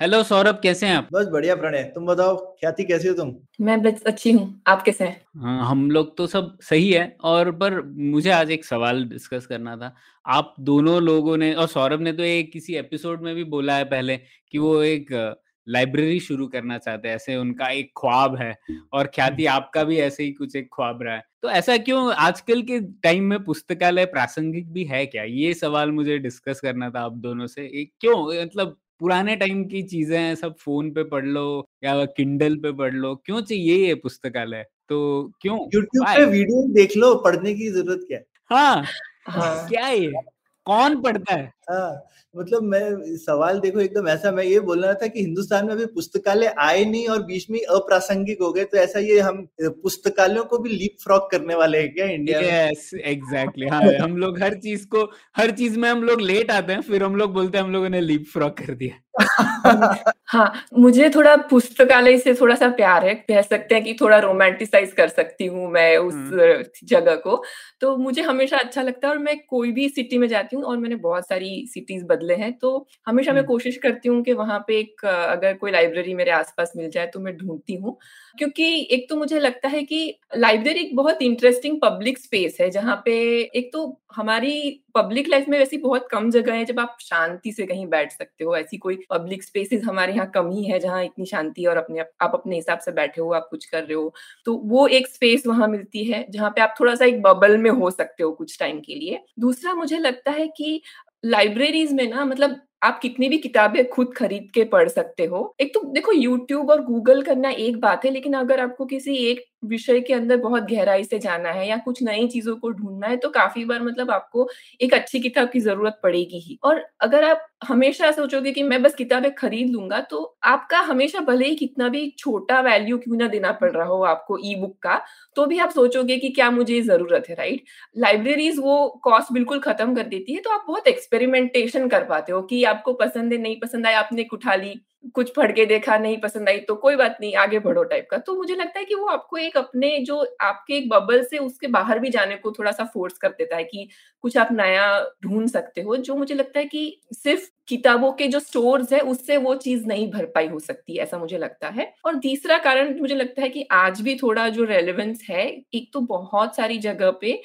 Hello Saurabh कैसे हैं आप? बस बढ़िया प्रणय तुम बताओ ख्याति कैसे हो तुम? मैं बस अच्छी हूँ आप कैसे हैं? हाँ, हम लोग तो सब सही है और पर मुझे आज एक सवाल डिस्कस करना था। आप दोनों लोगों ने और सौरभ ने तो एक किसी एपिसोड में भी बोला है पहले कि वो एक लाइब्रेरी शुरू करना चाहते हैं ऐसे उनका एक ख्वाब है और ख्याति आपका भी ऐसे ही कुछ एक ख्वाब रहा है। तो ऐसा क्यों आजकल के टाइम में पुस्तकालय प्रासंगिक भी है क्या? ये सवाल मुझे डिस्कस करना था आप दोनों से। एक क्यों? मतलब पुराने टाइम की चीज़ें हैं सब फ़ोन पे पढ़ लो या किंडल पे पढ़ लो क्यों चाहिए ये पुस्तकालय? तो क्यों? यूट्यूब पे वीडियो देख लो पढ़ने की ज़रूरत क्या है? हाँ हाँ। क्या ये? कौन पढ़ता है? हाँ मतलब मैं सवाल देखो एकदम ऐसा मैं ये बोल रहा था कि हिंदुस्तान में अभी पुस्तकालय आए नहीं और बीच में अप्रासंगिक हो गए तो ऐसा ये हम पुस्तकालयों को भी लीप फ्रॉक करने वाले हैं क्या इंडिया में? यस एग्जैक्टली हाँ हम लोग हर चीज़ को हर चीज़ में हम लोग लेट आते हैं फिर हम लोग बोलते हैं हम लोगों ने लीप फ्रॉक कर दिया। हाँ मुझे थोड़ा पुस्तकालय से थोड़ा सा प्यार है। कह सकते हैं कि थोड़ा रोमांटिसाइज कर सकती हूँ मैं उस जगह को। तो मुझे हमेशा अच्छा लगता है और मैं कोई भी सिटी में जाती हूँ और मैंने बहुत सारी सिटीज़ बदले हैं तो हमेशा मैं। कोशिश करती हूँ कि वहाँ पे एक अगर कोई लाइब्रेरी मेरे आसपास मिल जाए तो मैं ढूंढती हूँ। क्योंकि एक तो मुझे लगता है कि लाइब्रेरी एक बहुत इंटरेस्टिंग पब्लिक स्पेस है जहाँ पे एक तो हमारी पब्लिक लाइफ में वैसी बहुत कम जगह है जब आप शांति से कहीं बैठ सकते हो। ऐसी कोई पब्लिक स्पेसेस हमारे यहाँ कम ही है जहाँ इतनी शांति और अपने आप अपने हिसाब से बैठे हो, आप कुछ कर रहे हो। तो वो एक स्पेस वहाँ मिलती है जहाँ पे आप थोड़ा सा एक बबल में हो सकते हो कुछ टाइम के लिए। दूसरा मुझे लगता है कि लाइब्रेरीज में ना मतलब आप कितनी भी किताबें खुद खरीद के पढ़ सकते हो। एक तो देखो यूट्यूब और गूगल करना एक बात है, लेकिन अगर आपको किसी एक विषय के अंदर बहुत गहराई से जाना है या कुछ नई चीज़ों को ढूंढना है तो काफ़ी बार मतलब आपको एक अच्छी किताब की ज़रूरत पड़ेगी ही। और अगर आप हमेशा सोचोगे कि मैं बस किताबें खरीद लूँगा तो आपका हमेशा भले ही कितना भी छोटा वैल्यू क्यों ना देना पड़ रहा हो आपको ई बुक का तो भी आप सोचोगे कि क्या मुझे ज़रूरत है राइट लाइब्रेरीज वो कॉस्ट बिल्कुल खत्म कर देती है तो आप बहुत एक्सपेरिमेंटेशन कर पाते हो कि आपको पसंद है, नहीं पसंद आया, आपने उठा ली, कुछ पढ़ के देखा, नहीं पसंद आई तो कोई बात नहीं, आगे बढ़ो टाइप का। तो मुझे लगता है कि वो आपको एक अपने जो आपके एक बबल से उसके बाहर भी जाने को थोड़ा सा फोर्स कर देता है कि कुछ आप नया ढूंढ सकते हो, जो मुझे लगता है कि सिर्फ़ किताबों के जो स्टोर्स है, उससे वो चीज़ नहीं भरपाई हो सकती, ऐसा मुझे लगता है। और तीसरा कारण मुझे लगता है कि आज भी थोड़ा जो रेलेवेंस है, एक तो बहुत सारी जगह पे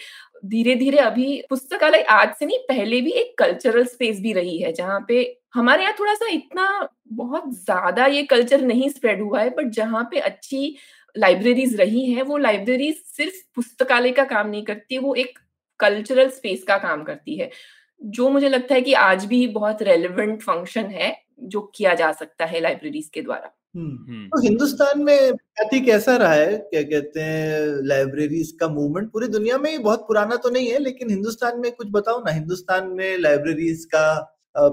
धीरे धीरे अभी पुस्तकालय आज से नहीं, पहले भी एक कल्चरल स्पेस भी रही है, जहाँ पे हमारे यहाँ थोड़ा सा इतना बहुत ज़्यादा ये कल्चर नहीं स्प्रेड हुआ है बट जहाँ पे अच्छी लाइब्रेरीज रही हैं, वो लाइब्रेरीज सिर्फ़ पुस्तकालय का काम नहीं करती, वो एक कल्चरल स्पेस का काम करती है। जो मुझे लगता है कि आज भी बहुत रेलिवेंट फ़ंक्शन है जो किया जा सकता है लाइब्रेरीज के द्वारा। हम्म। तो हिंदुस्तान में ख्याति कैसा रहा है? क्या कहते हैं लाइब्रेरीज का मूवमेंट पूरी दुनिया में बहुत पुराना तो नहीं है लेकिन हिंदुस्तान में कुछ बताओ ना। हिंदुस्तान में लाइब्रेरीज का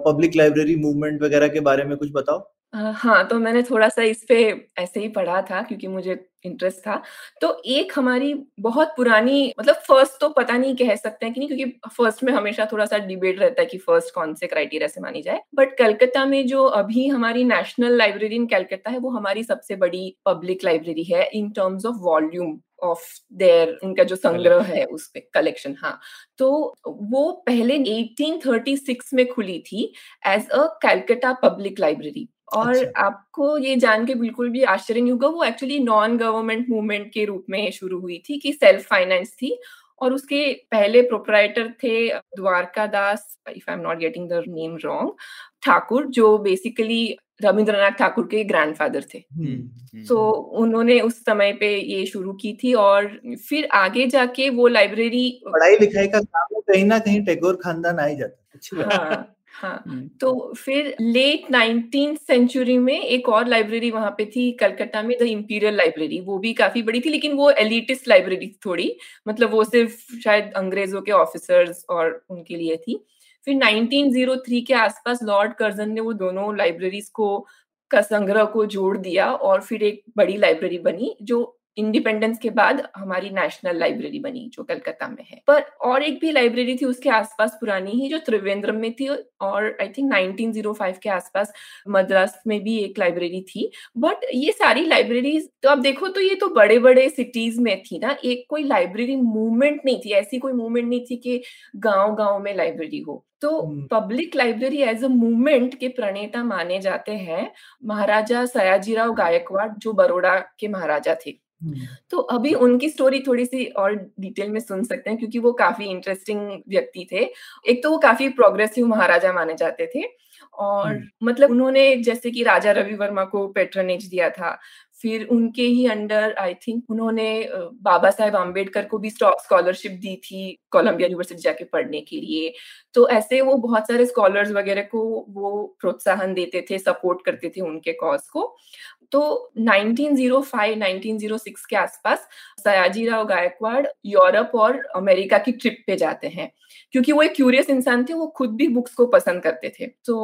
पब्लिक लाइब्रेरी मूवमेंट वगैरह के बारे में कुछ बताओ। अ, हाँ, तो मैंने थोड़ा-सा इस पे ऐसे ही पढ़ा था क्योंकि मुझे इंटरेस्ट था। तो एक हमारी बहुत पुरानी मतलब फ़र्स्ट तो पता नहीं कह सकते हैं कि नहीं क्योंकि फ़र्स्ट में हमेशा थोड़ा-सा डिबेट रहता है कि फ़र्स्ट कौन से क्राइटेरिया से मानी जाए। बट कलकत्ता में जो अभी हमारी नेशनल लाइब्रेरी इन कलकत्ता है वो हमारी सबसे बड़ी पब्लिक लाइब्रेरी है in terms of volume of their उनका जो संग्रह है उस उसपे कलेक्शन हाँ। तो वो पहले 1836 में खुली थी as a Calcutta public library और अच्छा। आपको ये जान के बिल्कुल भी आश्चर्य नहीं होगा वो एक्चुअली नॉन गवर्नमेंट मूवमेंट के रूप में शुरू हुई थी कि सेल्फ फाइनेंस थी और उसके पहले प्रोपराइटर थे Dwarka Das if I am not getting the name wrong Thakur जो बेसिकली रविंद्रनाथ ठाकुर के ग्रैंडफादर थे। सो तो उन्होंने उस समय पे ये शुरू की थी और फिर आगे जाके वो लाइब्रेरी पढ़ाई लिखाई का काम कहीं ना कहीं टैगोर खानदान आ ही जाता बात। हाँ। हाँ हम्म, तो फिर लेट नाइनटीन सेंचुरी में एक और लाइब्रेरी वहाँ पे थी कलकत्ता में द इंपीरियल लाइब्रेरी वो भी काफ़ी बड़ी थी लेकिन वो एलिटिस्ट लाइब्रेरी थी थोड़ी मतलब वो सिर्फ़ शायद अंग्रेज़ों के ऑफिसर्स और उनके लिए थी। फिर 1903 के आसपास लॉर्ड कर्जन ने वो दोनों लाइब्रेरीज को का संग्रह को जोड़ दिया और फिर एक बड़ी लाइब्रेरी बनी जो इंडिपेंडेंस के बाद हमारी नेशनल लाइब्रेरी बनी जो कलकत्ता में है। पर और एक भी लाइब्रेरी थी उसके आसपास पुरानी ही जो त्रिवेंद्रम में थी और आई थिंक 1905 के आसपास मद्रास में भी एक लाइब्रेरी थी। बट ये सारी लाइब्रेरीज तो आप देखो तो ये तो बड़े बड़े सिटीज़ में थी ना एक कोई लाइब्रेरी मूवमेंट नहीं थी ऐसी कोई मूवमेंट नहीं थी कि गाँव गाँव में लाइब्रेरी हो। तो public library as a movement के प्रणेता माने जाते हैं महाराजा सयाजीराव गायकवाड़ जो बड़ोड़ा के महाराजा थे। तो अभी उनकी स्टोरी थोड़ी-सी और डिटेल में सुन सकते हैं क्योंकि वो काफ़ी इंटरेस्टिंग व्यक्ति थे। एक तो वो काफ़ी प्रोग्रेसिव महाराजा माने जाते थे और मतलब उन्होंने जैसे कि राजा रवि वर्मा को पेट्रनेज दिया था। फिर उनके ही अंडर आई थिंक उन्होंने बाबा साहेब आम्बेडकर को भी स्कॉलरशिप दी थी कोलंबिया यूनिवर्सिटी जाके पढ़ने के लिए। तो ऐसे वो बहुत सारे स्कॉलर्स वगैरह को वो प्रोत्साहन देते थे सपोर्ट करते थे उनके कॉज को। तो 1905 1906 के आसपास सयाजी राव गायकवाड़ यूरोप और अमेरिका की ट्रिप पे जाते हैं। क्योंकि वो एक क्यूरियस इंसान थे वो खुद भी बुक्स को पसंद करते थे। तो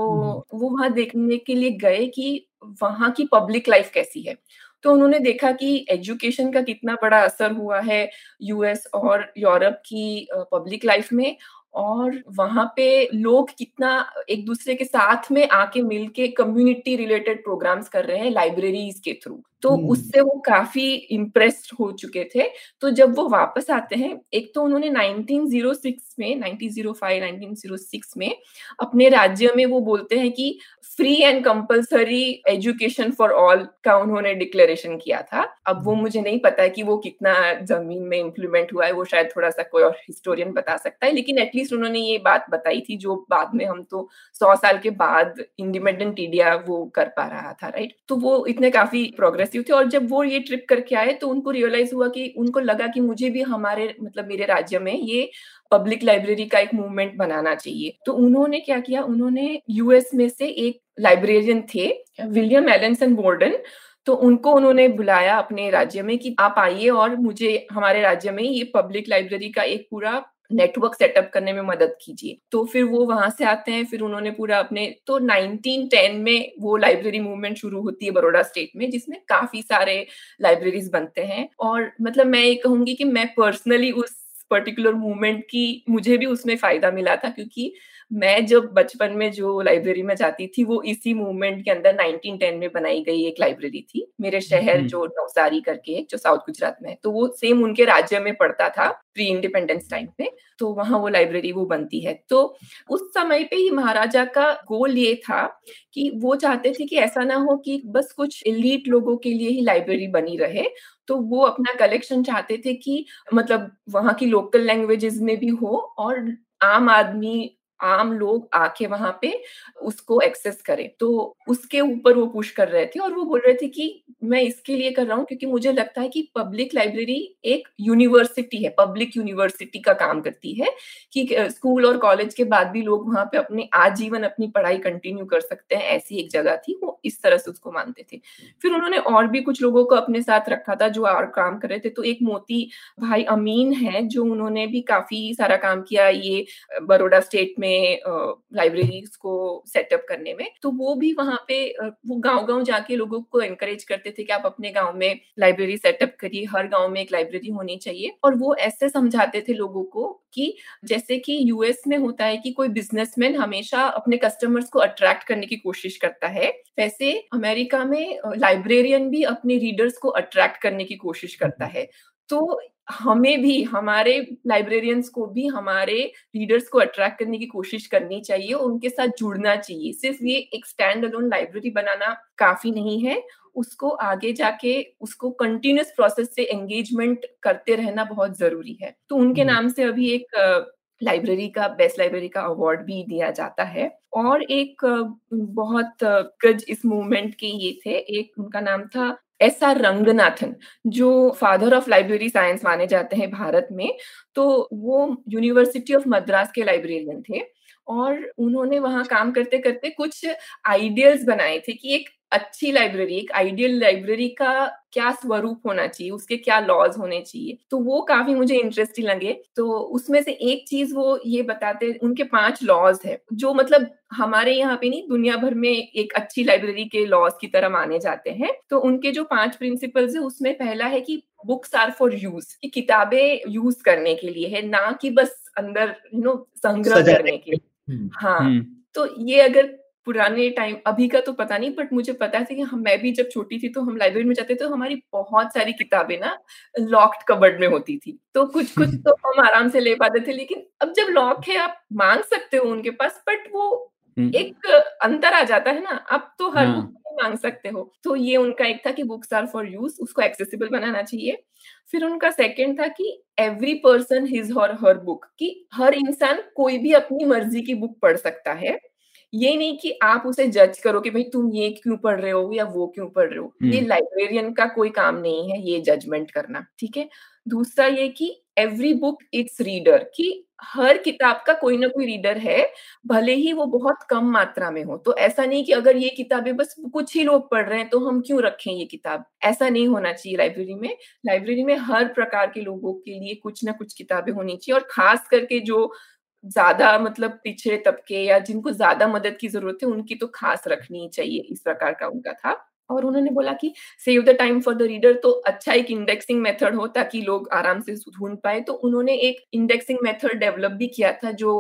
वो वहाँ देखने के लिए गए कि वहाँ की पब्लिक लाइफ कैसी है? तो उन्होंने देखा कि एजुकेशन का कितना बड़ा असर हुआ है यूएस और यूरोप की पब्लिक लाइफ में और वहाँ पे लोग कितना एक दूसरे के साथ में आके मिलके कम्युनिटी रिलेटेड प्रोग्राम्स कर रहे हैं लाइब्रेरीज के थ्रू तो उससे वो काफ़ी इम्प्रेस्ड हो चुके थे। तो जब वो वापस आते हैं एक तो उन्होंने 1906 में 1905 1906 में अपने राज्य में वो बोलते हैं कि free and compulsory education for all का उन्होंने डिक्लेरेशन किया था। अब वो मुझे नहीं पता है कि वो कितना ज़मीन में इम्प्लीमेंट हुआ है वो शायद थोड़ा सा कोई और हिस्टोरियन बता सकता है लेकिन एटलीस्ट उन्होंने ये बात बताई थी जो बाद में हम तो सौ साल के बाद इंडिपेंडेंट इंडिया वो कर पा रहा था राइट तो वो इतने काफ़ी प्रोग्रेसिव थे और जब वो ये ट्रिप करके आए तो उनको रियलाइज़ हुआ कि उनको लगा कि मुझे भी हमारे मतलब मेरे राज्य में ये पब्लिक लाइब्रेरी का एक मूवमेंट बनाना चाहिए। तो उन्होंने क्या किया? उन्होंने यूएस में से एक लाइब्रेरियन थे विलियम एलेंसन बोर्डन तो उनको उन्होंने बुलाया अपने राज्य में कि आप आइए और मुझे, हमारे राज्य में ये पब्लिक लाइब्रेरी का एक पूरा नेटवर्क सेटअप करने में मदद कीजिए। तो फिर वो वहाँ से आते हैं, फिर उन्होंने पूरा अपने तो 1910 में वो लाइब्रेरी मूवमेंट शुरू होती है बड़ोड़ा स्टेट में, जिसमें काफ़ी सारे लाइब्रेरीज बनते हैं। और मतलब मैं ये कहूँगी कि मैं पर्सनली उस पर्टिकुलर मूवमेंट की, मुझे भी उसमें फ़ायदा मिला था, क्योंकि मैं जब बचपन में जो लाइब्रेरी में जाती थी वो इसी मूवमेंट के अंदर 1910 में बनाई गई एक लाइब्रेरी थी मेरे शहर जो नवसारी करके जो साउथ गुजरात में तो वो सेम उनके राज्य में पड़ता था प्री इंडिपेंडेंस टाइम पे तो वहाँ वो लाइब्रेरी वो बनती है। तो उस समय पे ही महाराजा का गोल ये था कि वो चाहते थे कि ऐसा ना हो कि बस कुछ एलीट लोगों के लिए ही लाइब्रेरी बनी रहे। तो वो अपना कलेक्शन चाहते थे कि मतलब वहाँ की लोकल लैंग्वेजेस में भी हो और आम आदमी आम लोग आके वहाँ पे उसको एक्सेस करें। तो उसके ऊपर वो पुश कर रहे थे और वो बोल रहे थे कि मैं इसके लिए कर रहा हूँ क्योंकि मुझे लगता है कि पब्लिक लाइब्रेरी एक यूनिवर्सिटी है पब्लिक यूनिवर्सिटी का काम करती है कि स्कूल और कॉलेज के बाद भी लोग वहाँ पे अपने आजीवन, अपनी पढ़ाई कंटिन्यू कर सकते हैं, ऐसी एक जगह थी, वो इस तरह से उसको मानते थे। फिर उन्होंने और भी कुछ लोगों को अपने साथ रखा था जो और काम कर रहे थे। तो एक मोती भाई अमीन है जो उन्होंने भी काफ़ी सारा काम किया, ये बड़ोड़ा स्टेट में में लाइब्रेरीज को सेटअप करने में तो वो भी वहाँ पे वो गाँव गाँव जाके लोगों को एनकरेज करते थे कि आप अपने गाँव में लाइब्रेरी सेटअप करिए, हर गाँव में एक लाइब्रेरी होनी चाहिए। और वो ऐसे समझाते थे लोगों को कि जैसे कि यूएस में होता है कि कोई बिजनेसमैन हमेशा अपने कस्टमर्स को अट्रैक्ट करने की कोशिश करता है, वैसे अमेरिका में लाइब्रेरियन भी अपने रीडर्स को अट्रैक्ट करने की कोशिश करता है। तो हमें भी हमारे लाइब्रेरियंस को भी हमारे रीडर्स को अट्रैक्ट करने की कोशिश करनी चाहिए उनके साथ जुड़ना चाहिए। सिर्फ़ ये एक स्टैंड अलोन लाइब्रेरी बनाना काफ़ी नहीं है। उसको आगे जाके उसको कंटिन्यूस प्रोसेस से एंगेजमेंट करते रहना बहुत ज़रूरी है। तो उनके नाम से अभी एक लाइब्रेरी का बेस्ट लाइब्रेरी का अवार्ड भी दिया जाता है। और एक बहुत गज इस मूवमेंट के ये थे। एक उनका नाम था एस आर रंगनाथन, जो फादर ऑफ़ लाइब्रेरी साइंस माने जाते हैं भारत में तो वो यूनिवर्सिटी ऑफ़ मद्रास के लाइब्रेरियन थे। और उन्होंने वहाँ काम करते करते कुछ आइडियल्स बनाए थे कि एक अच्छी लाइब्रेरी एक आइडियल लाइब्रेरी का क्या स्वरूप होना चाहिए उसके क्या लॉज होने चाहिए। तो वो काफ़ी मुझे इंटरेस्टिंग लगे। तो उसमें से एक चीज़ वो ये बताते उनके पाँच लॉज है जो मतलब हमारे यहाँ पे नहीं दुनिया भर में एक अच्छी लाइब्रेरी के लॉज की तरह माने जाते हैं। तो उनके जो पाँच प्रिंसिपल्स है उसमें पहला है कि बुक्स आर फॉर यूज़ कि किताबें यूज़ करने के लिए है ना कि बस अंदर यू नो संग्रह करने के लिए। हाँ हम्म। तो ये अगर पुराने टाइम अभी का तो पता नहीं बट मुझे पता था कि हम मैं भी जब छोटी थी तो हम लाइब्रेरी में जाते थे तो हमारी बहुत सारी किताबें ना लॉक्ड कबर्ड में होती थी तो कुछ कुछ तो हम आराम से ले पाते थे लेकिन अब जब लॉक है आप मांग सकते हो उनके पास बट वो हम्म। एक अंतर आ जाता है ना अब तो हर हाँ। मांग सकते हो। तो ये उनका एक था कि बुक्स आर फॉर यूज़ उसको एक्सेसिबल बनाना चाहिए। फिर उनका सेकंड था कि एवरी पर्सन हिज और हर बुक कि हर इंसान कोई भी अपनी मर्ज़ी की बुक पढ़ सकता है। ये नहीं कि आप उसे जज करो कि भाई तुम ये क्यों पढ़ रहे हो या वो क्यों पढ़ रहे हो। ये लाइब्रेरियन हम्म। का कोई काम नहीं है ये जजमेंट करना ठीक है? दूसरा ये कि एवरी बुक इट्स रीडर कि हर किताब का कोई ना कोई रीडर है, भले ही वो बहुत कम मात्रा में हो। तो ऐसा नहीं कि अगर ये किताबें बस कुछ ही लोग पढ़ रहे हैं तो हम क्यों रखें ये किताब? ऐसा नहीं होना चाहिए लाइब्रेरी में। लाइब्रेरी में हर प्रकार के लोगों के लिए कुछ ना कुछ किताबें होनी चाहिए और खास करके जो ज़्यादा मतलब पिछड़े तबके या जिनको ज़्यादा मदद की ज़रूरत है उनकी तो खास रखनी चाहिए, इस प्रकार का उनका था। और उन्होंने बोला कि save the time for the reader तो अच्छा एक इंडेक्सिंग मेथड हो ताकि लोग आराम से ढूंढ पाए। तो उन्होंने एक इंडेक्सिंग मेथड डेवलप भी किया था जो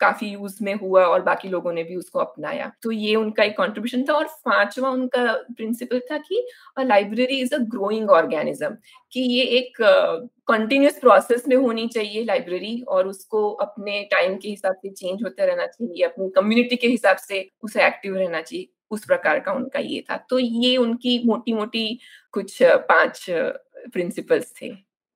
काफ़ी यूज़ में हुआ और बाकी लोगों ने भी उसको अपनाया। तो ये उनका एक कॉन्ट्रीब्यूशन था और पांचवा उनका प्रिंसिपल था कि library is a growing organism कि ये एक कंटिन्यूस uh, प्रोसेस में होनी चाहिए लाइब्रेरी और उसको अपने टाइम के हिसाब से चेंज होते रहना चाहिए अपनी कम्युनिटी के हिसाब से उसे एक्टिव रहना चाहिए। उस प्रकार का उनका ये था। तो ये उनकी मोटी मोटी कुछ पाँच प्रिंसिपल्स थे,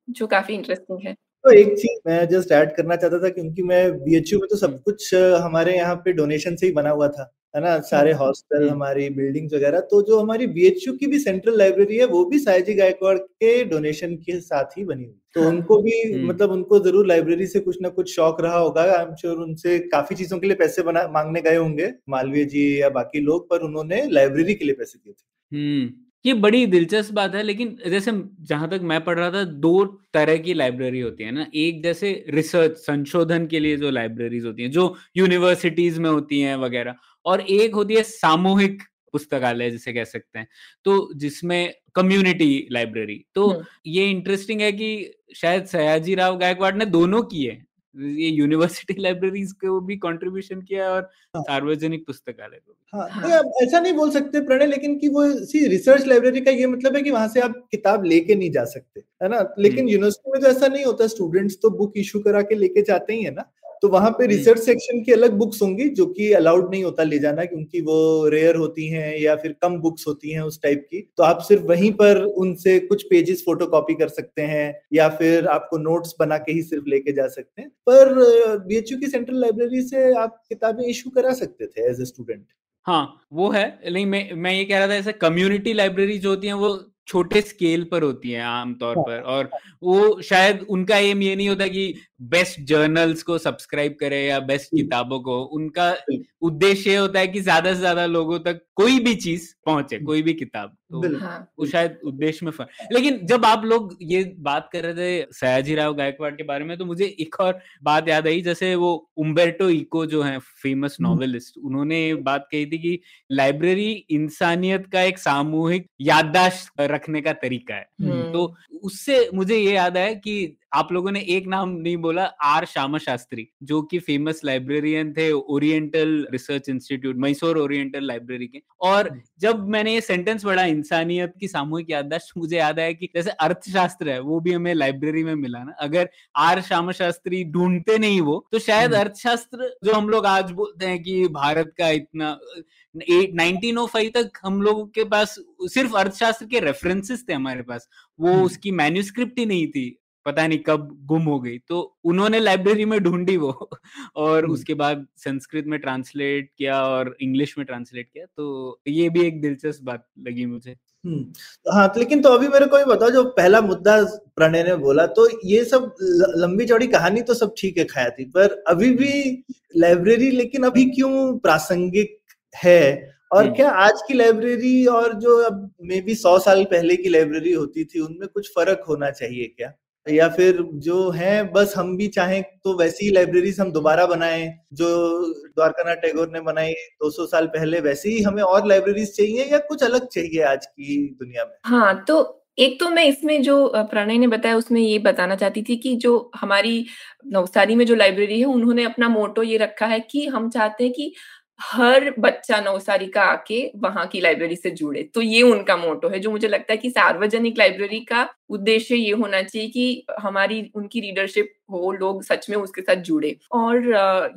जो काफ़ी इंटरेस्टिंग है। तो एक चीज़ मैं जस्ट ऐड करना चाहता था क्योंकि मैं बीएचयू में तो सब कुछ हमारे यहाँ पे डोनेशन से ही बना हुआ था। है ना सारे हॉस्टल हम्म। हमारी बिल्डिंग्स वगैरह तो जो हमारी बीएचयू की भी सेंट्रल लाइब्रेरी है वो भी सायजी गायकवाड़ के डोनेशन के साथ ही बनी हुई तो हाँ। उनको भी हम्म। मतलब उनको ज़रूर लाइब्रेरी से कुछ ना कुछ शौक रहा होगा आई एम श्योर उनसे काफ़ी चीज़ों के लिए पैसे बना मांगने गए होंगे मालवीय जी या बाकी लोग पर उन्होंने लाइब्रेरी के लिए पैसे दिए थे हम्म ये बड़ी दिलचस्प बात है लेकिन जैसे जहाँ तक मैं पढ़ रहा था दो तरह की लाइब्रेरी होती है ना। एक जैसे रिसर्च संशोधन के लिए जो लाइब्रेरीज होती हैं जो यूनिवर्सिटीज में होती हैं वगैरह और एक होती है सामूहिक पुस्तकालय जिसे कह सकते हैं। तो जिसमें कम्युनिटी लाइब्रेरी। तो ये इंटरेस्टिंग है कि शायद सयाजी राव गायकवाड़ ने दोनों किए ये यूनिवर्सिटी लाइब्रेरीज को भी कंट्रीब्यूशन किया और हाँ। सार्वजनिक पुस्तकालय को हाँ, हाँ। तो ऐसा नहीं बोल सकते प्रणय लेकिन कि वो सी रिसर्च लाइब्रेरी का ये मतलब है कि वहाँ से आप किताब लेके नहीं जा सकते है ना लेकिन यूनिवर्सिटी। में तो ऐसा नहीं होता स्टूडेंट्स तो बुक इशू करा के लेके जाते ही है ना तो वहाँ पे रिसर्च सेक्शन की अलग बुक्स होंगी जो कि अलाउड नहीं होता ले जाना क्योंकि वो रेयर होती हैं या फिर कम बुक्स होती हैं उस टाइप की। तो आप सिर्फ़ वहीं पर उनसे कुछ पेजेस फ़ोटो कॉपी कर सकते हैं या फिर आपको नोट्स बना के ही सिर्फ़ लेके जा सकते हैं। पर बीएचयू की सेंट्रल लाइब्रेरी से आप किताबें इशू करा सकते थे एज ए स्टूडेंट हाँ वो है। लेकिन मैं मैं ये कह रहा था ऐसे कम्युनिटी लाइब्रेरी जो होती है वो छोटे स्केल पर होती है आमतौर हाँ, पर। और। वो शायद उनका एम ये नहीं होता कि बेस्ट जर्नल्स को सब्सक्राइब करे या बेस्ट किताबों को उनका उद्देश्य होता है कि ज़्यादा से ज़्यादा लोगों तक कोई भी चीज़ पहुँचे कोई भी किताब तो हाँ। वो शायद उद्देश्य में फ़र्क लेकिन जब आप लोग ये बात कर रहे थे सयाजी राव गायकवाड़ के बारे में तो मुझे एक और बात याद आई जैसे वो उम्बेर्टो इको जो है फ़ेमस नॉवेलिस्ट उन्होंने बात कही थी कि लाइब्रेरी इंसानियत का एक सामूहिक याददाश्त रखने का तरीका है। तो उससे मुझे ये याद आया कि आप लोगों ने एक नाम नहीं बोला आर श्यामा शास्त्री जो कि फ़ेमस लाइब्रेरियन थे oriental research institute Mysore oriental library के और हम्म। जब मैंने ये सेंटेंस पढ़ा इंसानियत की सामूहिक याददाश्त मुझे याद आया कि जैसे अर्थशास्त्र है वो भी हमें लाइब्रेरी में मिला ना अगर आर श्यामा शास्त्री ढूंढते नहीं वो तो शायद हम्म। अर्थशास्त्र जो हम लोग आज बोलते हैं कि भारत का इतना 1905 तक हम लोगों के पास सिर्फ़ अर्थशास्त्र के रेफरेंसेस थे हमारे पास वो हम्म। उसकी मैन्यूस्क्रिप्ट ही नहीं थी पता नहीं कब गुम हो गई। तो उन्होंने लाइब्रेरी में ढूंढी वो और। उसके बाद संस्कृत में ट्रांसलेट किया और इंग्लिश में ट्रांसलेट किया। तो ये भी एक दिलचस्प बात लगी मुझे। तो हाँ तो लेकिन तो अभी मेरे को ये बताओ जो पहला मुद्दा प्रणय ने बोला तो ये सब लंबी चौड़ी कहानी तो सब ठीक है खयाती पर अभी भी लाइब्रेरी लेकिन अभी क्यों प्रासंगिक है? और। क्या आज की लाइब्रेरी और जो अब मे बी सौ साल पहले की लाइब्रेरी होती थी उनमें कुछ फ़र्क होना चाहिए क्या? या फिर जो है, बस हम भी चाहें तो वैसी लाइब्रेरीज हम दोबारा बनाएँ, जो द्वारकानाथ टैगोर ने बनाई 200 साल पहले, वैसी ही हमें और लाइब्रेरीज चाहिए या कुछ अलग चाहिए आज की दुनिया में? हाँ तो एक तो मैं इसमें जो प्रणय ने बताया उसमें ये बताना चाहती थी कि जो हमारी नवसारी में जो लाइब्रेरी है, उन्होंने अपना मोटो ये रखा है कि हम चाहते हैं कि हर बच्चा नवसारी का आके वहाँ की लाइब्रेरी से जुड़े। तो ये उनका मोटो है, जो मुझे लगता है कि सार्वजनिक लाइब्रेरी का उद्देश्य ये होना चाहिए कि हमारी उनकी रीडरशिप हो लोग सच में उसके साथ जुड़े। और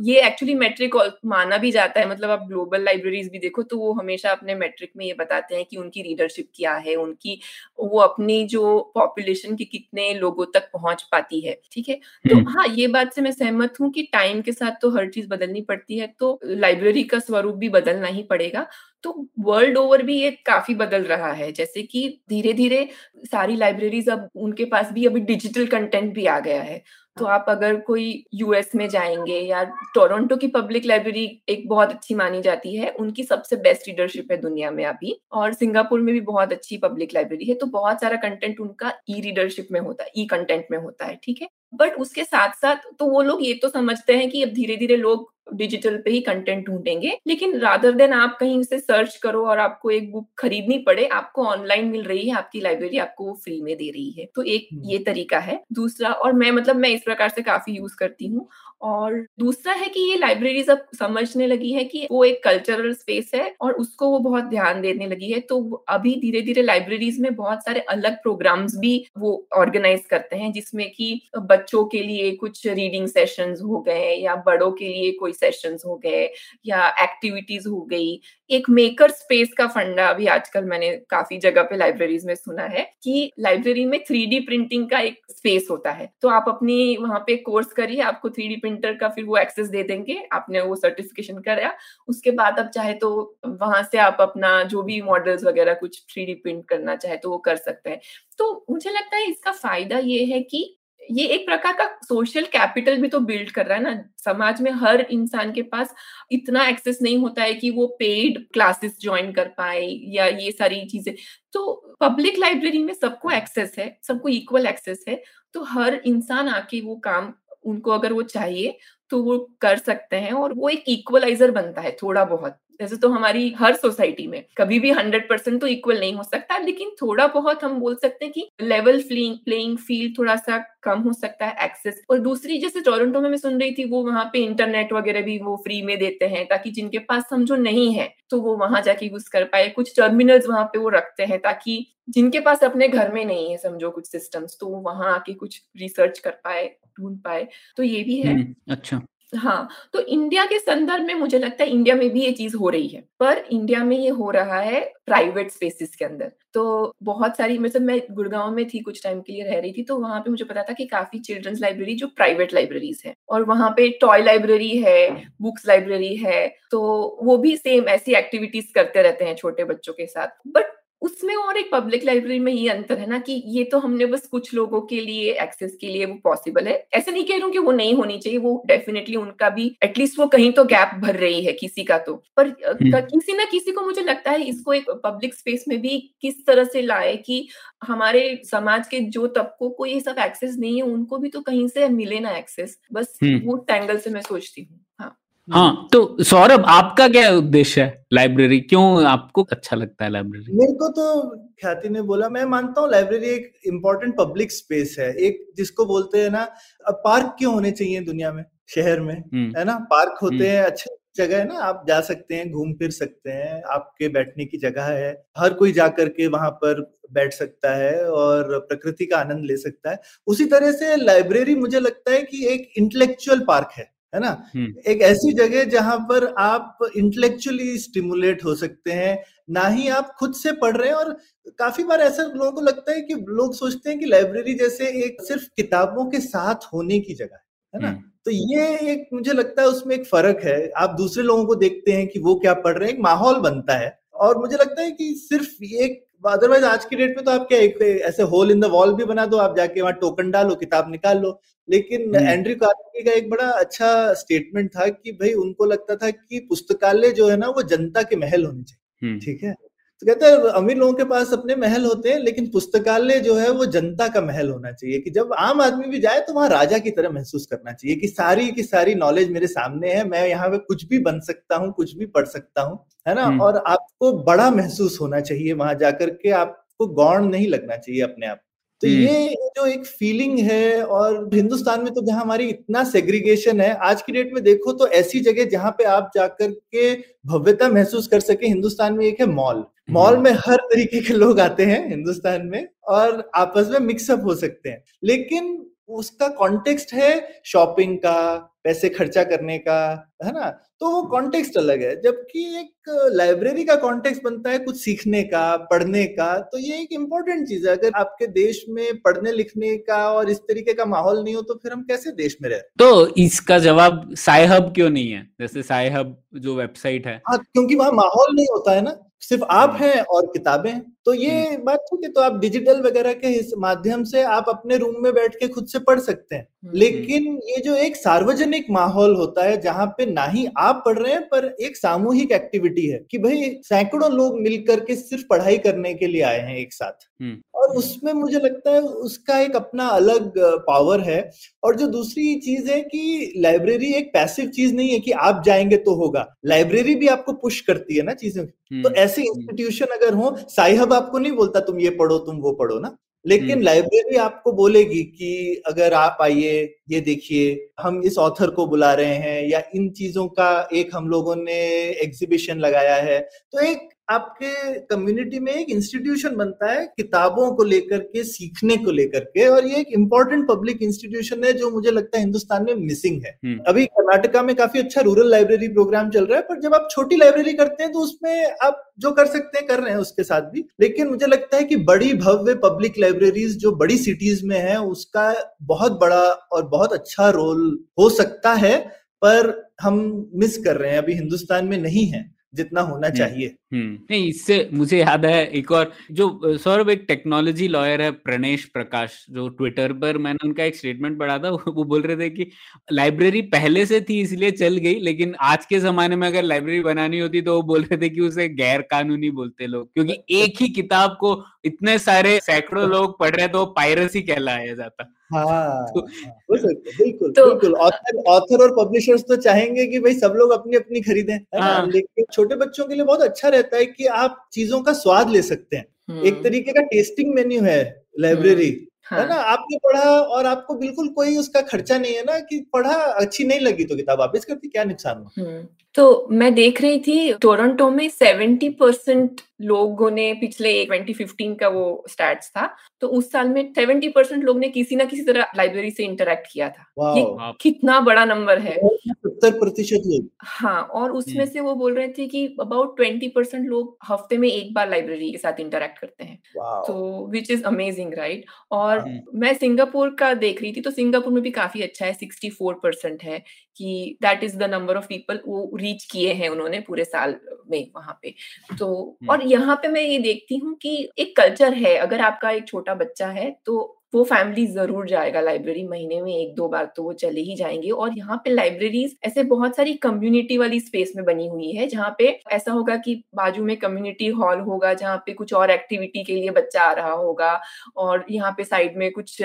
ये एक्चुअली मैट्रिक माना भी जाता है मतलब आप ग्लोबल लाइब्रेरीज भी देखो तो वो हमेशा अपने मैट्रिक में ये बताते हैं कि उनकी रीडरशिप क्या है उनकी वो अपनी जो पॉपुलेशन के कितने लोगों तक पहुँच पाती है ठीक है? तो हम्म। हाँ ये बात से मैं सहमत हूँ कि टाइम के साथ तो हर चीज़ बदलनी पड़ती है तो लाइब्रेरी का स्वरूप भी बदलना ही पड़ेगा। तो वर्ल्ड ओवर भी ये काफ़ी बदल रहा है। जैसे कि धीरे धीरे सारी लाइब्रेरीज अब उनके पास भी अभी डिजिटल कंटेंट भी आ गया है। तो आप अगर कोई यूएस में जाएँगे या टोरंटो की पब्लिक लाइब्रेरी एक बहुत अच्छी मानी जाती है, उनकी सबसे बेस्ट रीडरशिप है दुनिया में अभी। और सिंगापुर में भी बहुत अच्छी पब्लिक लाइब्रेरी है तो बहुत सारा कंटेंट उनका ई रीडरशिप में होता है ई कंटेंट में होता है, ठीक है? बट उसके साथ साथ तो वो लोग ये तो समझते हैं कि अब धीरे धीरे लोग डिजिटल पे ही कंटेंट ढूंढेंगे। लेकिन रादर देन आप कहीं से सर्च करो और आपको एक बुक खरीदनी पड़े आपको ऑनलाइन मिल रही है आपकी लाइब्रेरी आपको वो फ्री में दे रही है। तो एक। ये तरीका है। दूसरा और मैं मतलब मैं इस प्रकार से काफ़ी यूज़ करती हूँ। और दूसरा है कि ये लाइब्रेरीज अब समझने लगी है कि वो एक कल्चरल स्पेस है और उसको वो बहुत ध्यान देने लगी है। तो अभी धीरे धीरे लाइब्रेरीज में बहुत सारे अलग प्रोग्राम्स भी वो ऑर्गेनाइज करते हैं, जिसमें कि बच्चों के लिए कुछ रीडिंग सेशंस हो गए या बड़ों के लिए कोई सेशंस हो गए या एक्टिविटीज़ हो गई। एक मेकर स्पेस का फंडा अभी आजकल मैंने काफ़ी जगह पे लाइब्रेरीज में सुना है कि लाइब्रेरी में थ्री प्रिंटिंग का एक स्पेस होता है। तो आप अपनी वहाँ पे कोर्स करिए, आपको थ्री प्रिंटर का फिर वो एक्सेस दे देंगे। आपने वो सर्टिफिकेशन कराया। उसके बाद अब चाहे तो वहाँ से आप अपना जो भी मॉडल्स वगैरह कुछ थ्री प्रिंट करना चाहे तो वो कर सकते हैं। तो मुझे लगता है इसका फ़ायदा ये है कि ये एक प्रकार का सोशल कैपिटल भी तो बिल्ड कर रहा है ना। समाज में हर इंसान के पास इतना एक्सेस नहीं होता है कि वो पेड क्लासेस ज्वाइन कर पाए या ये सारी चीज़ें। तो पब्लिक लाइब्रेरी में सबको एक्सेस है, सबको इक्वल एक्सेस है। तो हर इंसान आके वो काम उनको अगर वो चाहिए तो वो कर सकते हैं और वो एक इक्वलाइजर बनता है थोड़ा बहुत। जैसे तो हमारी हर सोसाइटी में कभी भी हंड्रेड परसेंट तो इक्वल नहीं हो सकता लेकिन थोड़ा बहुत हम बोल सकते हैं कि लेवल प्लेइंग फ़ील्ड थोड़ा सा कम हो सकता है एक्सेस और दूसरी जैसे टोरंटो में मैं सुन रही थी वो वहाँ पे इंटरनेट वगैरह भी वो फ्री में देते हैं ताकि जिनके पास समझो नहीं है तो वो वहाँ जाके यूज़ कर पाए। कुछ टर्मिनल्स वहाँ पे वो रखते हैं ताकि जिनके पास अपने घर में नहीं है समझो कुछ सिस्टम्स तो वहाँ आके कुछ रिसर्च कर पाए ढूंढ पाए। तो ये भी है। हम्म, अच्छा। हाँ तो इंडिया के संदर्भ में मुझे लगता है इंडिया में भी ये चीज़ हो रही है, पर इंडिया में ये हो रहा है प्राइवेट स्पेसिस के अंदर। तो बहुत सारी मतलब मैं गुड़गांव में थी कुछ टाइम के लिए रह रही थी तो वहाँ पे मुझे पता था कि काफ़ी चिल्ड्रंस लाइब्रेरी जो प्राइवेट लाइब्रेरीज है, और वहाँ पे टॉय लाइब्रेरी है, बुक्स लाइब्रेरी है तो वो भी सेम ऐसी एक्टिविटीज़ करते रहते हैं छोटे बच्चों के साथ। बट उसमें और एक पब्लिक लाइब्रेरी में ये अंतर है ना कि ये तो हमने बस कुछ लोगों के लिए एक्सेस के लिए वो पॉसिबल है ऐसे नहीं कह रही हूँ कि वो नहीं होनी चाहिए वो डेफिनेटली उनका भी एटलीस्ट वो कहीं तो गैप भर रही है किसी का तो पर हम्म। किसी ना किसी को मुझे लगता है इसको एक पब्लिक स्पेस में भी किस तरह से लाए कि हमारे समाज के जो तबकों को ये सब एक्सेस नहीं है उनको भी तो कहीं से मिले ना एक्सेस बस हम्म। वो एंगल से मैं सोचती हूँ हाँ हाँ तो सौरभ आपका क्या उद्देश्य है लाइब्रेरी? क्यों आपको अच्छा लगता है लाइब्रेरी? मेरे को तो ख्याति ने बोला मैं मानता हूँ लाइब्रेरी एक इम्पोर्टेंट पब्लिक स्पेस है। एक जिसको बोलते हैं ना अब पार्क क्यों होने चाहिए दुनिया में शहर में? हम्म, है ना? पार्क हम्म। होते हैं अच्छे जगह है ना आप जा सकते हैं घूम फिर सकते हैं आपके बैठने की जगह है। हर कोई जा करके वहाँ पर बैठ सकता है और प्रकृति का आनंद ले सकता है। उसी तरह से लाइब्रेरी मुझे लगता है कि एक इंटेलेक्चुअल पार्क है। है ना? हम्म। एक ऐसी जगह जहाँ पर आप इंटेलेक्चुअली स्टिमुलेट हो सकते हैं ना ही आप खुद से पढ़ रहे हैं और काफ़ी बार ऐसा लोगों को लगता है कि लोग सोचते हैं कि लाइब्रेरी जैसे एक सिर्फ़ किताबों के साथ होने की जगह है ना? हम्म। तो ये एक मुझे लगता है उसमें एक फ़र्क है। आप दूसरे लोगों को देखते हैं कि वो क्या पढ़ रहे हैं एक माहौल बनता है। और मुझे लगता है कि सिर्फ़ एक अदरवाइज़ आज की डेट में तो आप क्या एक ऐसे होल इन द वॉल भी बना दो आप जाके वहाँ टोकन डालो किताब निकाल लो। लेकिन एंड्री एंड्रयू कार्नेगी का एक बड़ा अच्छा स्टेटमेंट था कि भाई उनको लगता था कि पुस्तकालय जो है ना वो जनता के महल होने चाहिए। हम्म। ठीक है? तो कहते हैं अमीर लोगों के पास अपने महल होते हैं लेकिन पुस्तकालय जो है वो जनता का महल होना चाहिए कि जब आम आदमी भी जाए तो वहाँ राजा की तरह महसूस करना चाहिए कि सारी की सारी नॉलेज मेरे सामने है मैं यहाँ पे कुछ भी बन सकता हूँ कुछ भी पढ़ सकता हूँ है ना हम्म। और आपको बड़ा महसूस होना चाहिए वहाँ जाकर के आपको गौण नहीं लगना चाहिए अपने आप तो। ये जो एक फीलिंग है और हिंदुस्तान में तो जहाँ हमारी इतना सेग्रीगेशन है आज की डेट में देखो तो ऐसी जगह जहाँ पे आप जाकर के भव्यता महसूस कर सके हिंदुस्तान में एक है मॉल मॉल में हर तरीके के लोग आते हैं हिंदुस्तान में और आपस में मिक्सअप हो सकते हैं। लेकिन उसका कॉन्टेक्स्ट है शॉपिंग का पैसे खर्चा करने का है ना? तो वो कॉन्टेक्स्ट अलग है जबकि एक लाइब्रेरी का कॉन्टेक्स्ट बनता है कुछ सीखने का पढ़ने का तो ये एक इम्पोर्टेंट चीज़ है। अगर आपके देश में पढ़ने लिखने का और इस तरीके का माहौल नहीं हो तो फिर हम कैसे देश में रह? तो इसका जवाब साइहब क्यों नहीं है? जैसे साइहब जो वेबसाइट है। हाँ क्योंकि वहाँ माहौल नहीं होता है ना। सिर्फ़ आप हम्म। हैं और किताबें हैं। तो ये बात ठीक है तो आप डिजिटल वगैरह के इस माध्यम से आप अपने रूम में बैठ के खुद से पढ़ सकते हैं। हम्म। लेकिन ये जो एक सार्वजनिक माहौल होता है जहाँ पे ना ही आप पढ़ रहे हैं पर एक सामूहिक एक्टिविटी है कि भाई सैकड़ों लोग मिलकर के सिर्फ़ पढ़ाई करने के लिए आए हैं एक साथ। हम्म। और उसमें मुझे लगता है उसका एक अपना अलग पावर है। और जो दूसरी चीज़ है कि लाइब्रेरी एक पैसिव चीज़ नहीं है कि आप जाएँगे तो होगा। लाइब्रेरी भी आपको पुश करती है ना चीज़ें तो हम्म, ऐसे इंस्टीट्यूशन अगर हो साई हब आपको नहीं बोलता तुम ये पढ़ो तुम वो पढ़ो ना लेकिन हम्म। लाइब्रेरी आपको बोलेगी कि अगर आप आइए ये देखिए हम इस ऑथर को बुला रहे हैं या इन चीज़ों का एक हम लोगों ने एग्जीबिशन लगाया है तो एक आपके कम्युनिटी में एक इंस्टीट्यूशन बनता है किताबों को लेकर के सीखने को लेकर के और ये एक इम्पोर्टेंट पब्लिक इंस्टीट्यूशन है जो मुझे लगता है हिंदुस्तान में मिसिंग है। हम्म। अभी कर्नाटका में काफ़ी अच्छा रूरल लाइब्रेरी प्रोग्राम चल रहा है पर जब आप छोटी लाइब्रेरी करते हैं तो उसमें आप जो कर सकते हैं कर रहे हैं उसके साथ भी। लेकिन मुझे लगता है कि बड़ी भव्य पब्लिक लाइब्रेरीज जो बड़ी सिटीज़ में है उसका बहुत बड़ा और बहुत अच्छा रोल हो सकता है पर हम मिस कर रहे हैं। अभी हिंदुस्तान में नहीं है। जितना होना चाहिए। हम्म। नहीं इससे मुझे याद है एक और जो सौरभ एक टेक्नोलॉजी लॉयर है प्रणेश प्रकाश जो ट्विटर पर मैंने उनका एक स्टेटमेंट पढ़ा था वो बोल रहे थे कि लाइब्रेरी पहले से थी इसलिए चल गई लेकिन आज के जमाने में अगर लाइब्रेरी बनानी होती तो वो बोल रहे थे कि उसे गैर कानूनी बोलते लोग क्योंकि एक ही किताब को इतने सारे सैकड़ों लोग पढ़ रहे तो पायरेसी कहलाया जाता। हाँ तो- हाँ, हो है बिल्कुल तो- बिल्कुल ऑथर ऑथर और पब्लिशर्स तो चाहेंगे कि भाई सब लोग अपनी अपनी खरीदें हाँ। लेकिन छोटे बच्चों के लिए बहुत अच्छा रहता है कि आप चीज़ों का स्वाद ले सकते हैं। एक तरीके का टेस्टिंग मेन्यू है लाइब्रेरी हाँ, है ना? आपने पढ़ा और आपको बिल्कुल कोई उसका खर्चा नहीं है ना कि पढ़ा अच्छी नहीं लगी तो किताब वापस करती क्या नुकसान हुआ? हम्म, तो मैं देख रही थी टोरंटो में 70 परसेंट लोगों ने पिछले 2015 का वो स्टैट्स था तो उस साल में 70 परसेंट लोग ने किसी ना किसी तरह लाइब्रेरी से इंटरेक्ट किया था। ये कितना बड़ा नंबर है। सत्तर प्रतिशत लोग। हाँ और उसमें हम्म। से वो बोल रहे थे कि अबाउट ट्वेंटी परसेंट लोग हफ़्ते में एक बार लाइब्रेरी के साथ इंटरेक्ट करते हैं। तो विच इज़ अमेजिंग राइट और हम्म। मैं सिंगापुर का देख रही थी तो सिंगापुर में भी काफ़ी अच्छा है सिक्सटी फोर परसेंट है कि that is the number of people वो रीच किए हैं उन्होंने पूरे साल में वहाँ पे। तो और यहाँ पे मैं ये देखती हूँ कि एक कल्चर है अगर आपका एक छोटा बच्चा है तो वो फैमिली ज़रूर जाएगा लाइब्रेरी महीने में, एक दो बार तो वो चले ही जाएँगे। और यहाँ पे लाइब्रेरीज, ऐसे बहुत सारी कम्युनिटी वाली स्पेस में बनी हुई है, जहाँ पे ऐसा होगा कि बाजू में कम्युनिटी हॉल होगा, जहाँ पे कुछ और एक्टिविटी के लिए बच्चा आ रहा होगा और यहाँ पे साइड में कुछ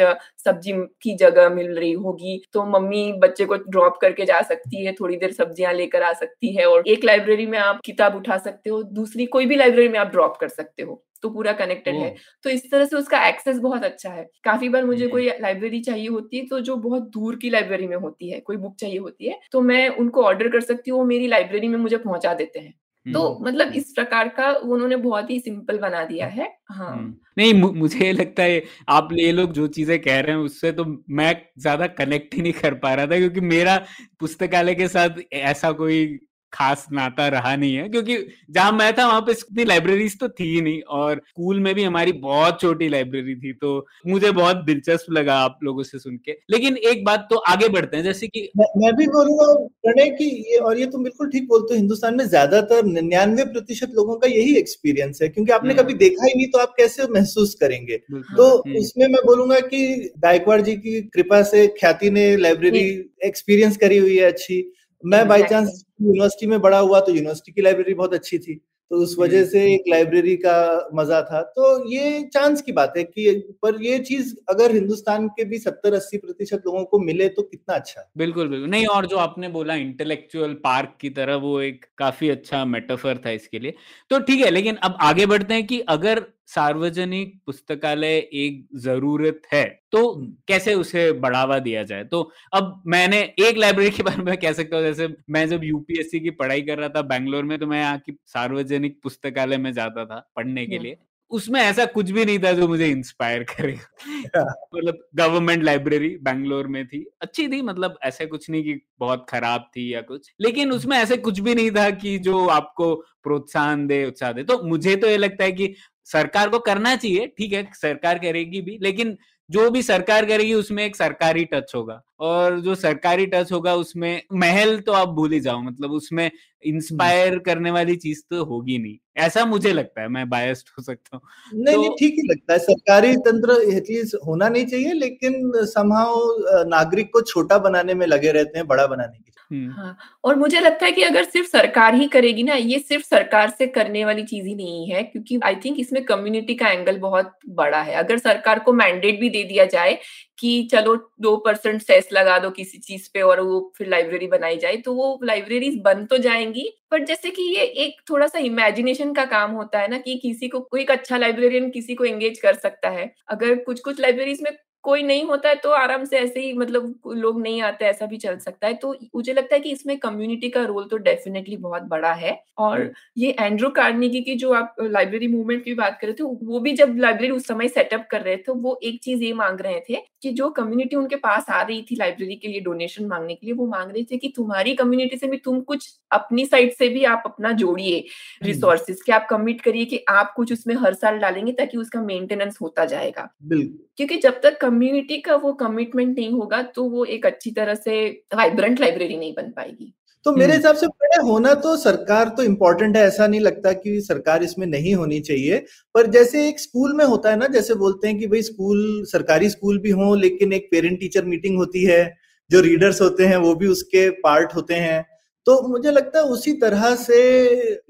सब्ज़ी की जगह मिल रही होगी। तो मम्मी बच्चे को ड्रॉप करके जा सकती है, थोड़ी देर सब्ज़ियाँ लेकर आ सकती है और एक लाइब्रेरी में आप किताब उठा सकते हो, दूसरी कोई भी लाइब्रेरी में आप ड्रॉप कर सकते हो। तो पूरा कनेक्टेड है। तो इस तरह से उसका एक्सेस बहुत अच्छा है। काफ़ी बार मुझे हम्म। कोई लाइब्रेरी चाहिए होती है तो जो बहुत दूर की लाइब्रेरी में होती है कोई बुक चाहिए होती है तो मैं उनको ऑर्डर कर सकती हूँ वो मेरी लाइब्रेरी में मुझे पहुँचा देते हैं। तो हम्म, मतलब हम्म, इस प्रकार का उन्होंने बहुत ही सिंपल बना दिया है। हाँ। हम्म। नहीं मु- मुझे लगता है आप ये लोग जो चीज़ें कह रहे हैं उससे तो मैं ज़्यादा कनेक्ट ही नहीं कर पा रहा था क्योंकि मेरा पुस्तकालय के साथ ऐसा कोई खास नाता रहा नहीं है क्योंकि जहाँ मैं था वहाँ पे इतनी लाइब्रेरीज तो थी ही नहीं और स्कूल में भी हमारी बहुत छोटी लाइब्रेरी थी तो मुझे बहुत दिलचस्प लगा आप लोगों से सुन के। लेकिन एक बात तो आगे बढ़ते हैं जैसे कि मैं, मैं भी बोलूँगा प्रणय की ये और ये तुम बिल्कुल ठीक बोलते हो हिंदुस्तान में ज़्यादातर निन्यानवे प्रतिशत लोगों का यही एक्सपीरियंस है क्योंकि आपने हम्म। कभी देखा ही नहीं तो आप कैसे महसूस करेंगे? तो हम्म, उसमें मैं बोलूँगा कि गायकवाड़ जी की कृपा से ख्याति ने लाइब्रेरी एक्सपीरियंस करी हुई है अच्छी। मैं बाई चांस यूनिवर्सिटी में बड़ा हुआ तो यूनिवर्सिटी की लाइब्रेरी बहुत अच्छी थी तो उस वजह हम्म। से एक लाइब्रेरी का मज़ा था। तो ये चांस की बात है कि पर ये चीज़ अगर हिंदुस्तान के भी सत्तर अस्सी प्रतिशत लोगों को मिले तो कितना अच्छा। बिल्कुल बिल्कुल। नहीं और जो आपने बोला इंटेलेक्चुअल पार्क की तरह वो एक काफ़ी अच्छा मेटाफर था इसके लिए। तो ठीक है लेकिन अब आगे बढ़ते हैं कि अगर सार्वजनिक पुस्तकालय एक ज़रूरत है तो। कैसे उसे बढ़ावा दिया जाए? तो अब मैंने एक लाइब्रेरी के बारे में कह सकता हूँ जैसे मैं जब यूपीएससी की पढ़ाई कर रहा था बैंगलोर में तो मैं यहाँ की सार्वजनिक पुस्तकालय में जाता था पढ़ने के। लिए। उसमें ऐसा कुछ भी नहीं था जो मुझे इंस्पायर करे। मतलब गवर्नमेंट लाइब्रेरी बैंगलोर में थी। अच्छी थी मतलब ऐसे कुछ नहीं कि बहुत खराब थी या कुछ लेकिन उसमें ऐसे कुछ भी नहीं था कि जो आपको प्रोत्साहन दे उत्साह दे। तो मुझे तो ये लगता है कि सरकार को करना चाहिए ठीक है सरकार करेगी भी लेकिन जो भी सरकार करेगी उसमें एक सरकारी टच होगा। और जो सरकारी टच होगा उसमें महल तो आप भूल ही जाओ मतलब उसमें इंस्पायर करने वाली चीज़ तो होगी नहीं। ऐसा मुझे लगता है मैं बायस्ड हो सकता हूँ। नहीं तो, नहीं ठीक ही लगता है सरकारी तंत्र एटलीस्ट होना नहीं चाहिए लेकिन समहाउ नागरिक को छोटा बनाने में लगे रहते हैं बड़ा बनाने की हम्म, हाँ और मुझे लगता है कि अगर सिर्फ़ सरकार ही करेगी ना, ये सिर्फ़ सरकार से करने वाली चीज़ ही नहीं है, क्योंकि आई थिंक इसमें कम्युनिटी का एंगल बहुत बड़ा है। अगर सरकार को मैंडेट भी दे दिया जाए कि चलो दो परसेंट सेस लगा दो किसी चीज़ पे और वो फिर लाइब्रेरी बनाई जाए तो वो लाइब्रेरीज बन तो जाएँगी पर जैसे कि ये एक थोड़ा सा इमेजिनेशन का काम होता है ना कि किसी को, कोई अच्छा लाइब्रेरियन किसी को एंगेज कर सकता है। अगर कुछ कुछ लाइब्रेरीज में कोई नहीं होता है तो आराम से ऐसे ही मतलब लोग नहीं आते ऐसा भी चल सकता है। तो मुझे लगता है कि इसमें कम्युनिटी का रोल तो डेफिनेटली बहुत बड़ा है। और हम्म। ये एंड्रो कार्नेगी की जो आप लाइब्रेरी मूवमेंट की बात कर रहे थे वो भी जब लाइब्रेरी उस समय सेटअप कर रहे थे वो एक चीज़ ये मांग रहे थे कि जो कम्युनिटी उनके पास आ रही थी लाइब्रेरी के लिए डोनेशन मांगने के लिए वो मांग रहे थे कि तुम्हारी कम्युनिटी से भी तुम कुछ अपनी साइड से भी आप अपना जोड़िए रिसोर्सेज कि आप कमिट करिए कि आप कुछ उसमें हर साल डालेंगे ताकि उसका मेंटेनेंस होता जाएगा। बिल्कुल। क्योंकि जब तक कम्युनिटी का वो कमिटमेंट नहीं होगा तो वो एक अच्छी तरह से वाइब्रेंट लाइब्रेरी नहीं बन पाएगी। तो मेरे हम्म। हिसाब से प्रणय होना तो सरकार तो इम्पोर्टेंट है ऐसा नहीं लगता कि सरकार इसमें नहीं होनी चाहिए। पर जैसे एक स्कूल में होता है ना जैसे बोलते हैं कि भाई स्कूल सरकारी स्कूल भी हो लेकिन एक पेरेंट टीचर मीटिंग होती है जो रीडर्स होते हैं वो भी उसके पार्ट होते हैं। तो मुझे लगता है उसी तरह से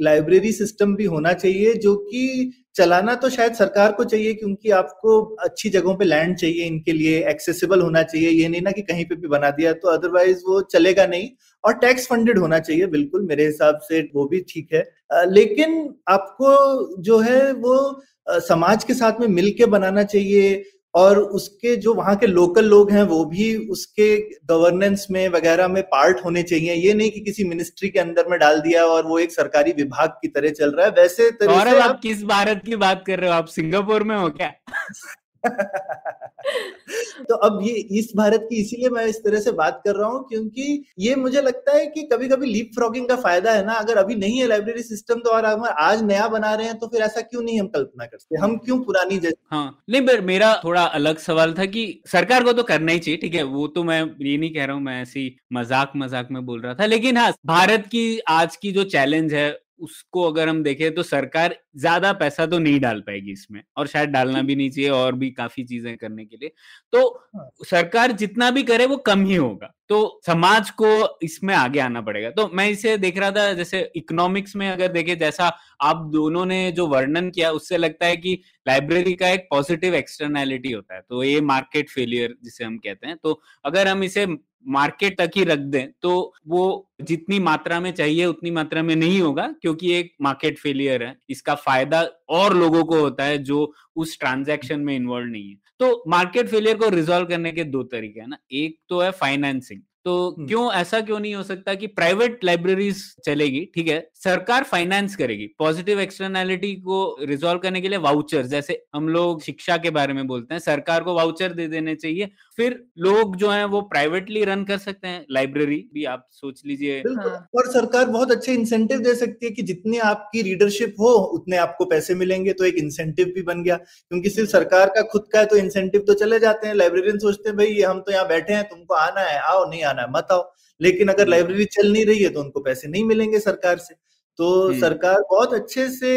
लाइब्रेरी सिस्टम भी होना चाहिए, जो कि चलाना तो शायद सरकार को चाहिए, क्योंकि आपको अच्छी जगहों पे लैंड चाहिए, इनके लिए एक्सेसिबल होना चाहिए। ये नहीं ना कि कहीं पे भी बना दिया तो अदरवाइज़ वो चलेगा नहीं। और टैक्स फंडेड होना चाहिए, बिल्कुल मेरे हिसाब से वो भी ठीक है। लेकिन आपको जो है वो समाज के साथ में मिलके बनाना चाहिए और उसके जो वहाँ के लोकल लोग हैं वो भी उसके गवर्नेंस में वगैरह में पार्ट होने चाहिए। ये नहीं कि किसी मिनिस्ट्री के अंदर में डाल दिया और वो एक सरकारी विभाग की तरह चल रहा है। वैसे तरह से आप आप किस भारत की बात कर रहे हो? आप सिंगापुर में हो क्या? तो अब ये, इस भारत की इसीलिए मैं इस तरह से बात कर रहा हूँ क्योंकि ये मुझे लगता है कि कभी कभी लीप फ्रॉगिंग का फ़ायदा है ना, अगर अभी नहीं है लाइब्रेरी सिस्टम तो और हम आज नया बना रहे हैं तो फिर ऐसा क्यों नहीं हम कल्पना करते हम क्यों पुरानी जैसे हाँ नहीं, पर मेरा थोड़ा अलग सवाल था कि सरकार को तो करना ही चाहिए, ठीक है? वो तो मैं ये नहीं कह रहा हूँ, मैं ऐसी मज़ाक मज़ाक में बोल रहा था। लेकिन हाँ भारत की आज की जो चैलेंज है उसको अगर हम देखें तो सरकार ज़्यादा पैसा तो नहीं डाल पाएगी इसमें और शायद डालना भी नहीं चाहिए और भी काफ़ी चीज़ें करने के लिए। तो हाँ। सरकार जितना भी करे वो कम ही होगा। तो समाज को इसमें आगे आना पड़ेगा। तो मैं इसे देख रहा था जैसे इकोनॉमिक्स में अगर देखें जैसा आप दोनों ने जो वर्णन किया उससे लगता है कि लाइब्रेरी का एक पॉजिटिव एक्सटर्नैलिटी होता है। तो ये मार्केट फेलियर जिसे हम कहते हैं। तो अगर हम इसे मार्केट तक ही रख दें तो वो जितनी मात्रा में चाहिए उतनी मात्रा में नहीं होगा, क्योंकि एक मार्केट फेलियर है। इसका फ़ायदा और लोगों को होता है जो उस ट्रांजैक्शन में इन्वॉल्व नहीं है। तो मार्केट फेलियर को रिजोल्व करने के दो तरीके हैं ना। एक तो है फाइनेंसिंग तो। क्यों ऐसा क्यों नहीं हो सकता कि प्राइवेट लाइब्रेरीज चलेगी ठीक है सरकार फाइनेंस करेगी पॉजिटिव एक्सटर्नैलिटी को रिजॉल्व करने के लिए वाउचर जैसे हम लोग शिक्षा के बारे में बोलते हैं सरकार को वाउचर दे देने चाहिए फिर लोग जो है वो प्राइवेटली रन कर सकते हैं लाइब्रेरी भी आप सोच लीजिए हाँ। और सरकार बहुत अच्छे इंसेंटिव दे सकती है कि जितनी आपकी रीडरशिप हो उतने आपको पैसे मिलेंगे तो एक इंसेंटिव भी बन गया क्योंकि सिर्फ़ सरकार का खुद का है तो इंसेंटिव तो चले जाते हैं लाइब्रेरियन सोचते हैं भाई हम तो यहाँ बैठे हैं तुमको आना है आओ नहीं आना है मत आओ। लेकिन अगर लाइब्रेरी चल नहीं रही है तो उनको पैसे नहीं मिलेंगे सरकार से। तो। सरकार बहुत अच्छे से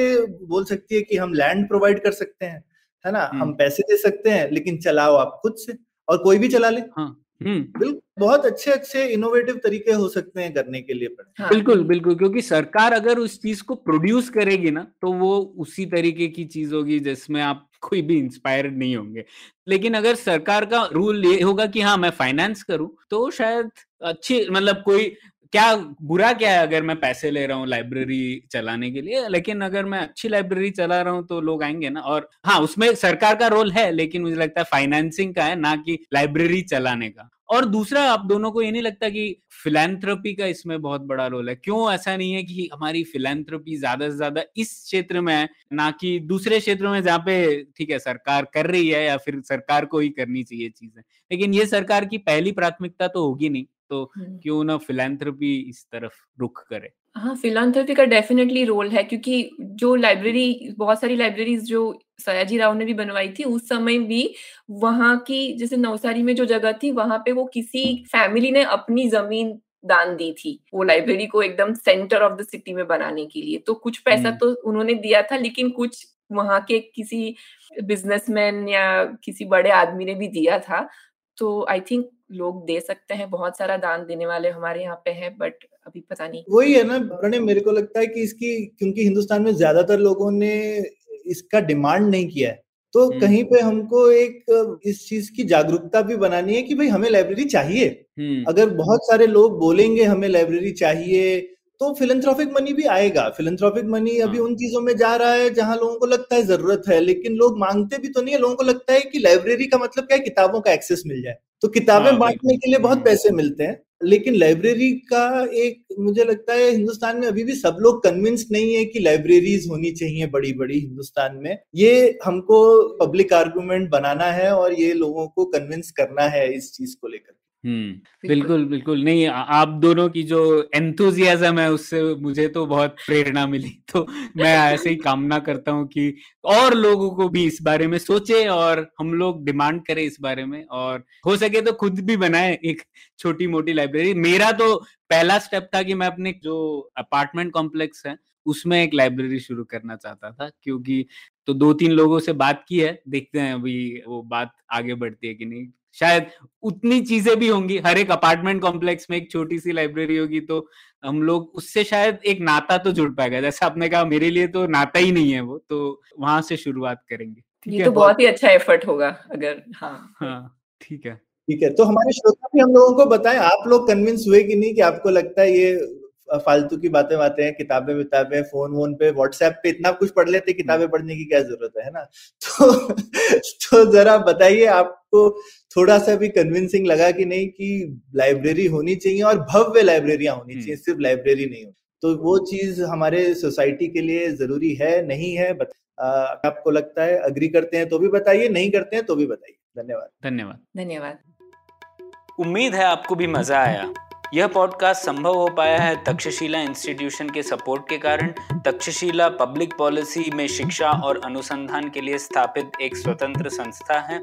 बोल सकती है कि हम लैंड प्रोवाइड कर सकते हैं है ना? हम। पैसे दे सकते हैं लेकिन चलाओ आप खुद से और कोई भी चला ले। हाँ। बिल्कुल बहुत अच्छे अच्छे इनोवेटिव तरीके हो सकते हैं करने के लिए हाँ, बिल्कुल बिल्कुल क्योंकि सरकार अगर उस चीज़ को प्रोड्यूस करेगी ना तो वो उसी तरीके की चीज़ होगी जिसमें आप कोई भी इंस्पायर नहीं होंगे। लेकिन अगर सरकार का रूल ये होगा कि हाँ मैं फाइनेंस करूँ तो शायद अच्छी मतलब कोई क्या बुरा क्या है अगर मैं पैसे ले रहा हूँ लाइब्रेरी चलाने के लिए? लेकिन अगर मैं अच्छी लाइब्रेरी चला रहा हूँ तो लोग आएँगे ना। और हाँ उसमें सरकार का रोल है, लेकिन मुझे लगता है फाइनेंसिंग का है, ना कि लाइब्रेरी चलाने का। और दूसरा, आप दोनों को ये नहीं लगता कि फिलेंथ्रोपी का इसमें बहुत बड़ा रोल है? क्यों ऐसा नहीं है कि हमारी फिलेंथ्रोपी ज़्यादा से ज़्यादा इस क्षेत्र में है, ना कि दूसरे क्षेत्रों में जहाँ पे ठीक है, सरकार कर रही है या फिर सरकार को ही करनी चाहिए चीज़ें। लेकिन ये सरकार की पहली प्राथमिकता तो होगी नहीं। तो हम्म। क्यों ना फिलेंथ्रोपी इस तरफ़ रुख करे हाँ फिलांथ्रोपी का डेफिनेटली रोल है क्योंकि जो लाइब्रेरी बहुत सारी लाइब्रेरीज जो सयाजी राव ने भी बनवाई थी उस समय भी वहाँ की जैसे नवसारी में जो जगह थी वहाँ पे वो किसी फैमिली ने अपनी ज़मीन दान दी थी वो लाइब्रेरी को एकदम सेंटर ऑफ़ द सिटी में बनाने के लिए तो कुछ पैसा हम्म। तो उन्होंने दिया था लेकिन कुछ वहाँ के किसी बिजनेसमैन या किसी बड़े आदमी ने भी दिया था तो आई थिंक लोग दे सकते हैं बहुत सारा दान देने वाले हमारे यहाँ पे है बट अभी पता नहीं। वही है ना प्रणय मेरे को लगता है कि इसकी क्योंकि हिंदुस्तान में ज़्यादातर लोगों ने इसका डिमांड नहीं किया है तो हम्म। कहीं पे हमको एक इस चीज़ की जागरूकता भी बनानी है कि भाई हमें लाइब्रेरी चाहिए। हम्म। अगर बहुत सारे लोग बोलेंगे हमें लाइब्रेरी चाहिए तो फिलेंथ्रोपिक मनी भी आएगा। फिलेंथ्रोपिक मनी अभी हाँ। उन चीज़ों में जा रहा है जहाँ लोगों को लगता है ज़रूरत है लेकिन लोग मांगते भी तो नहीं है। लोगों को लगता है कि लाइब्रेरी का मतलब क्या है? किताबों का एक्सेस मिल जाए। तो किताबें हाँ, बांटने के लिए बहुत हम्म। पैसे मिलते हैं लेकिन लाइब्रेरी का एक मुझे लगता है हिंदुस्तान में अभी भी सब लोग कन्विंस नहीं है कि लाइब्रेरीज होनी चाहिए बड़ी बड़ी हिंदुस्तान में। ये हमको पब्लिक आर्गुमेंट बनाना है और ये लोगों को कन्विंस करना है इस चीज़ को लेकर। हम्म बिल्कुल। बिल्कुल नहीं आ- आप दोनों की जो एंथुजियाज्म है उससे मुझे तो बहुत प्रेरणा मिली। तो मैं ऐसे ही कामना करता हूँ कि और लोगों को भी इस बारे में सोचे और हम लोग डिमांड करें इस बारे में और हो सके तो खुद भी बनाए एक छोटी मोटी लाइब्रेरी मेरा तो पहला स्टेप था कि मैं अपने जो अपार्टमेंट कॉम्प्लेक्स है उसमें एक लाइब्रेरी शुरू करना चाहता था क्योंकि तो दो तीन लोगों से बात की है देखते हैं अभी वो बात आगे बढ़ती है कि नहीं। शायद उतनी चीज़ें भी होंगी। हर एक अपार्टमेंट कॉम्प्लेक्स में एक छोटी सी लाइब्रेरी होगी तो हम लोग उससे शायद एक नाता तो जुड़ पाएगा। जैसे आपने कहा मेरे लिए तो नाता ही नहीं है वो तो वहाँ से शुरुआत करेंगे। ठीक ये है? तो बहुत ही अच्छा एफर्ट होगा अगर हाँ। हाँ ठीक है। ठीक है तो हमारे श्रोता भी हम लोगों को बताएँ आप लोग कन्विंस हुए कि नहीं कि आपको लगता है ये फालतू की बातें बातें हैं किताबें विताबें फ़ोन वोन पे व्हाट्सएप पे इतना कुछ पढ़ लेते किताबें पढ़ने की क्या ज़रूरत है ना? तो तो जरा बताइए आपको थोड़ा सा भी कन्विंसिंग लगा कि नहीं कि लाइब्रेरी होनी चाहिए और भव्य लाइब्रेरियाँ होनी चाहिए सिर्फ़ लाइब्रेरी नहीं हो। तो वो चीज़ हमारे सोसाइटी के लिए ज़रूरी है नहीं है बत, आ, आपको लगता है अग्री करते हैं तो भी बताइए नहीं करते हैं तो भी बताइए। धन्यवाद। धन्यवाद। धन्यवाद। उम्मीद है आपको भी मज़ा आया। यह पॉडकास्ट संभव हो पाया है तक्षशिला इंस्टीट्यूशन के सपोर्ट के कारण। तक्षशिला पब्लिक पॉलिसी में शिक्षा और अनुसंधान के लिए स्थापित एक स्वतंत्र संस्था है।